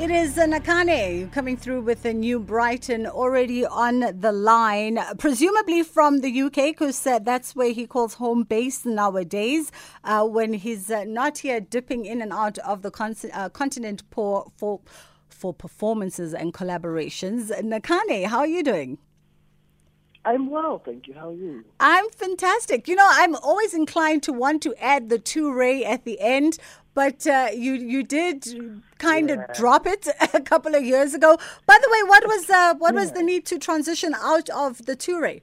It is Nakhane coming through with a new Brighton already on the line, presumably from the UK, because uh, that's where he calls home base nowadays. Uh, when he's uh, not here dipping in and out of the con- uh, continent for, for for performances and collaborations. Nakhane, how are you doing? I'm well, thank you. How are you? I'm fantastic. You know, I'm always inclined to want to add the Touré at the end, but uh, you you did kind yeah. of drop it a couple of years ago. By the way, what was uh, what yeah. was the need to transition out of the Touré?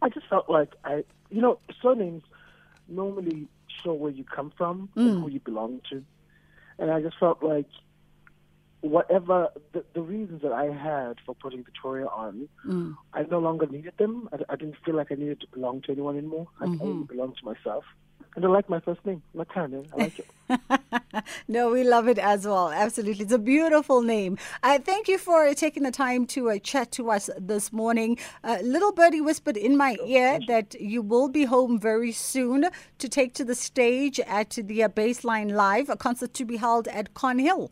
I just felt like I, you know, surnames normally show where you come from mm. and who you belong to, and I just felt like whatever the, the reasons that I had for putting Victoria on, mm. I no longer needed them. I, I, didn't feel like I needed to belong to anyone anymore. Mm-hmm. I only belonged to myself. And I like my first name, Nakhane. I like it. no, we love it as well. Absolutely. It's a beautiful name. I thank you for taking the time to uh, chat to us this morning. Uh, little birdie whispered in my ear that you will be home very soon to take to the stage at the uh, Baseline Live, a concert to be held at Cornhill.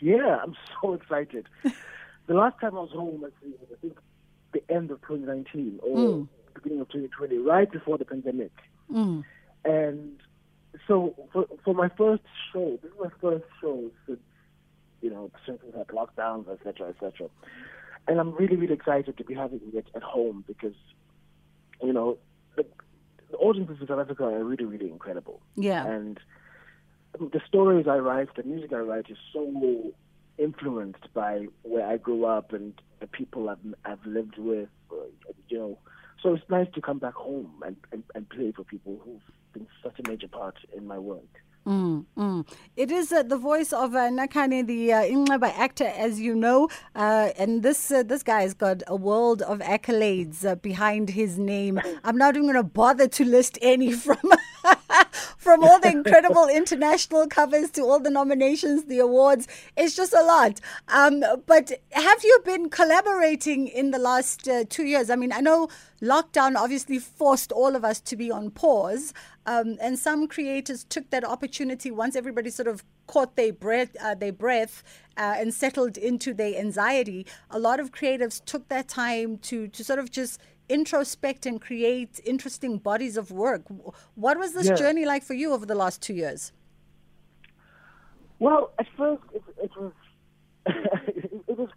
Yeah, I'm so excited. the last time I was home, I think the end of 2019 or mm. beginning of 2020, right before the pandemic. Mm. And so for for my first show, this is my first show since you know since we had lockdowns, etc., etc. And I'm really really excited to be having it at home because you know the, the audiences in South Africa are really really incredible. Yeah. And the stories I write, the music I write is so influenced by where I grew up and the people I've, I've lived with, you know so it's nice to come back home and, and, and play for people who've been such a major part in my work. Mm, mm. It is uh, the voice of uh, Nakhane, the uh, actor, as you know, uh, and this uh, this guy has got a world of accolades uh, behind his name. I'm not even going to bother to list any from from all the incredible international covers to all the nominations, the awards. It's just a lot. Um, but have you been collaborating in the last uh, two years? I mean, I know lockdown obviously forced all of us to be on pause. Um, and some creators took that opportunity once everybody sort of caught their breath, uh, their breath, uh, and settled into their anxiety. A lot of creatives took that time to to sort of just introspect and create interesting bodies of work. What was this journey like for you over the last two years? Well, at first it, it was it was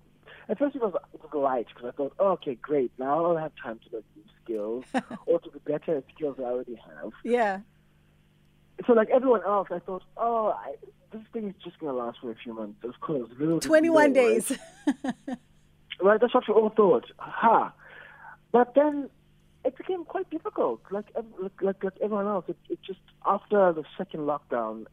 at first it was it was light because I thought, oh, okay, great, now I'll have time to learn new skills or to be better at skills I already have. Yeah. So like everyone else, I thought, oh, I, this thing is just gonna last for a few months. Of course, twenty-one days. Right? right? That's what we all thought. Ha. But then it became quite difficult. Like like like, like everyone else, it, it just after the second lockdown,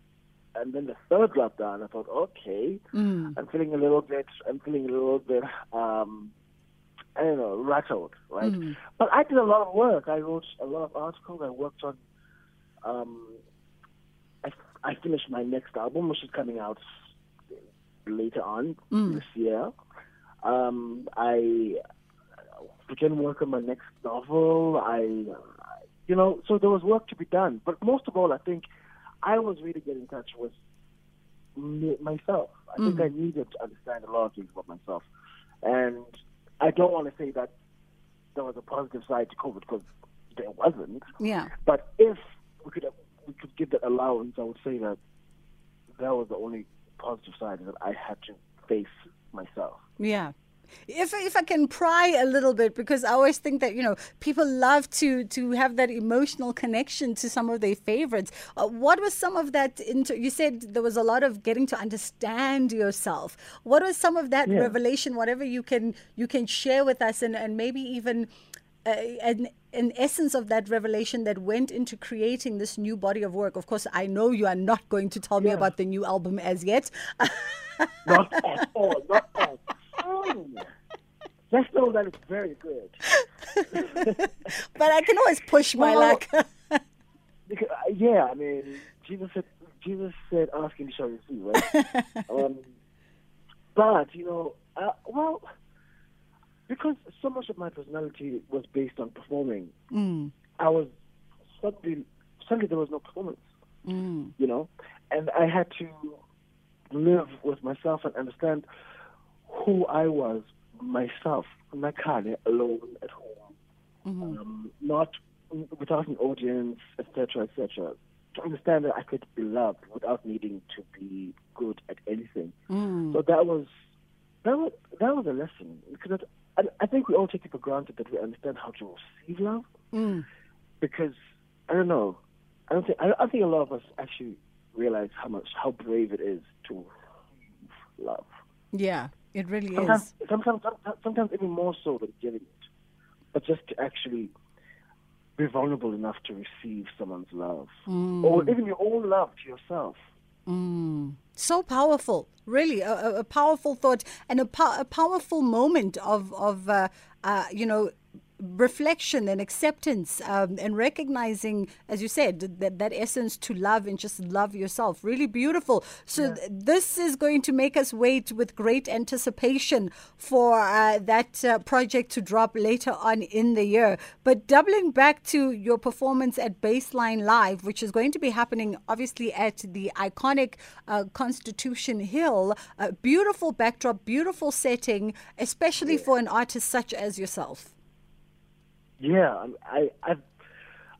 and then the third lockdown, I thought, okay, mm. I'm feeling a little bit, I'm feeling a little bit, um, I don't know, rattled, right? Mm. But I did a lot of work. I wrote a lot of articles. I worked on, um, I, I finished my next album, which is coming out later on mm. this year. Um, I began work on my next novel. I, you know, so there was work to be done. But most of all, I think I was really getting in touch with myself. I mm. think I needed to understand a lot of things about myself. And I don't want to say that there was a positive side to COVID because there wasn't. Yeah. But if we could we could give that allowance, I would say that that was the only positive side that I had to face myself. Yeah. If if I can pry a little bit, because I always think that you know people love to to have that emotional connection to some of their favorites. Uh, what was some of that? Into you said there was a lot of getting to understand yourself. What was some of that yeah. revelation? Whatever you can you can share with us, and and maybe even. Uh, an, an essence of that revelation that went into creating this new body of work. Of course, I know you are not going to tell yeah. me about the new album as yet. not at all. Not at Let's know that it's very good. but I can always push my well, luck. because, uh, yeah, I mean, Jesus said, Jesus said, "Ask and you shall receive." Right? um, but you know, uh, well, because so much of my personality was based on performing, mm. I was suddenly suddenly there was no performance. Mm. You know, and I had to live with myself and understand who I was myself, Nakhane, alone at home, mm-hmm. um, not without an audience, etc., etc. To understand that I could be loved without needing to be good at anything. Mm. So that was that was that was a lesson because I, I think we all take it for granted that we understand how to receive love. Mm. Because I don't know, I don't think I, I think a lot of us actually realize how much how brave it is to love. Yeah, it really sometimes, is. Sometimes, sometimes, sometimes even more so than giving it, but just to actually be vulnerable enough to receive someone's love, mm. or even your own love to yourself. Mm. So powerful, really, a, a, powerful thought and a, po- a powerful moment of of uh, uh, you know reflection and acceptance um, and recognizing, as you said, that, that essence to love and just love yourself. Really beautiful. So, yeah. th- this is going to make us wait with great anticipation for uh, that uh, project to drop later on in the year. But doubling back to your performance at Baseline Live, which is going to be happening obviously at the iconic uh, Constitution Hill, a beautiful backdrop, beautiful setting, especially yeah. for an artist such as yourself. Yeah, I, I've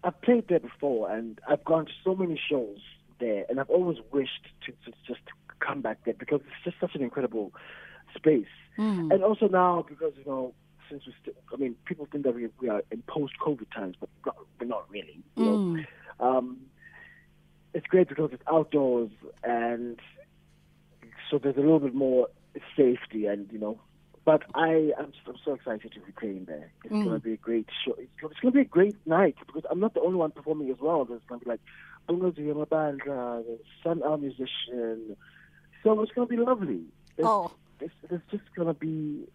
I've played there before, and I've gone to so many shows there, and I've always wished to, to just come back there because it's just such an incredible space. Mm. And also now because you know since we still, I mean, people think that we, we are in post-COVID times, but we're not really. Mm. um, it's great because it's outdoors, and so there's a little bit more safety, and you know, but I am I'm so excited to be playing there. It's mm. going to be a great show. It's, it's going to be a great night because I'm not the only one performing as well. There's going to be like Bongeziwe Mabandla, the Sun-El Musician. So it's going to be lovely. It's, oh. It's, it's just going to be,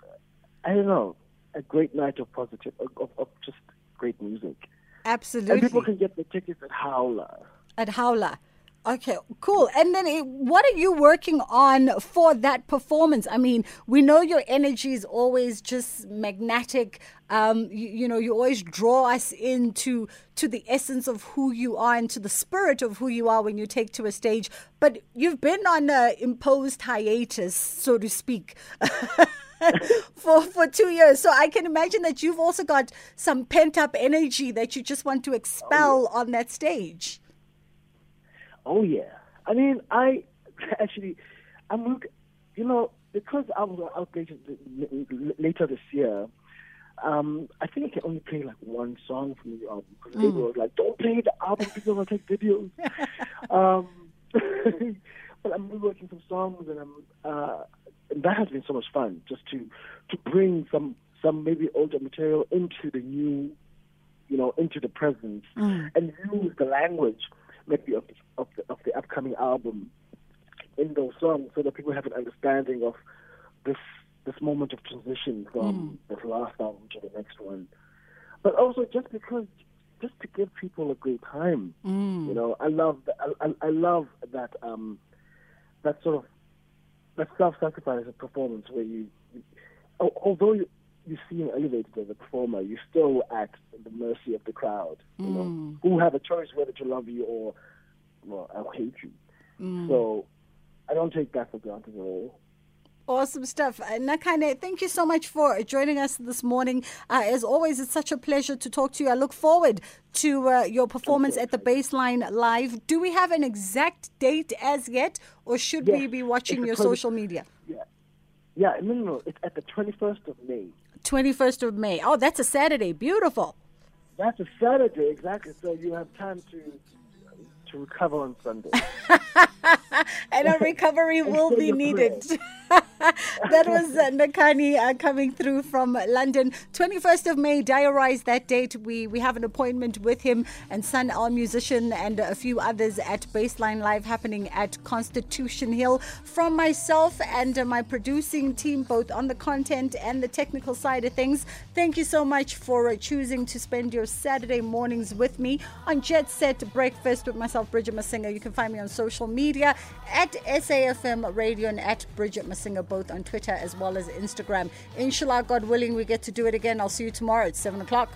I don't know, a great night of positive, of, of just great music. Absolutely. And people can get the tickets at Howler. At Howler. Okay, cool. And then eh, what are you working on for that performance? I mean, we know your energy is always just magnetic. Um, you, you, know, you always draw us into to the essence of who you are and to the spirit of who you are when you take to a stage. But you've been on an imposed hiatus, so to speak. for for two years. So I can imagine that you've also got some pent up energy that you just want to expel oh, yeah. on that stage. Oh yeah. I mean, I actually, I'm look, you know, because I was out later, this year. Um, I think I can only play like one song from the album because mm. they were like, "Don't play the album, people will take videos." um, but I'm reworking some songs, and I'm uh, and that has been so much fun just to to bring some some maybe older material into the new, you know, into the present, mm. and use the language maybe of the, of the, of the upcoming album in those songs so that people have an understanding of this this moment of transition from mm. this last album to the next one. But also just because just to give people a great time. Mm. You know, I love the, I, I love that um that sort of that self-sacrifice of performance where you, you although you you seem elevated as a performer, you're still at the mercy of the crowd, you mm. know, who have a choice whether to love you or well, hate you. Mm. So I don't take that for granted at all. Awesome stuff. Uh, Nakhane, thank you so much for joining us this morning. Uh, as always, it's such a pleasure to talk to you. I look forward to uh, your performance at the Baseline Live. Do we have an exact date as yet, or should yes, we be watching your 20, social media? Yeah. Yeah, no, no, no. It's at the 21st of May. 21st of May. Oh, that's a Saturday. Beautiful. That's a Saturday, exactly. So you have time to to recover on Sunday. and a recovery will be needed. that was uh, Nakhane uh, coming through from London. 21st of May, diarize that date. We we have an appointment with him and Sun-El Musician and a few others at Baseline Live happening at Constitution Hill. From myself and uh, my producing team, both on the content and the technical side of things, thank you so much for uh, choosing to spend your Saturday mornings with me on Jet Set Breakfast with myself, Bridget Masinga. You can find me on social media at SAFM Radio and at Bridget Masinga, both on Twitter as well as Instagram. Inshallah, God willing, we get to do it again. I'll see you tomorrow at 7 o'clock.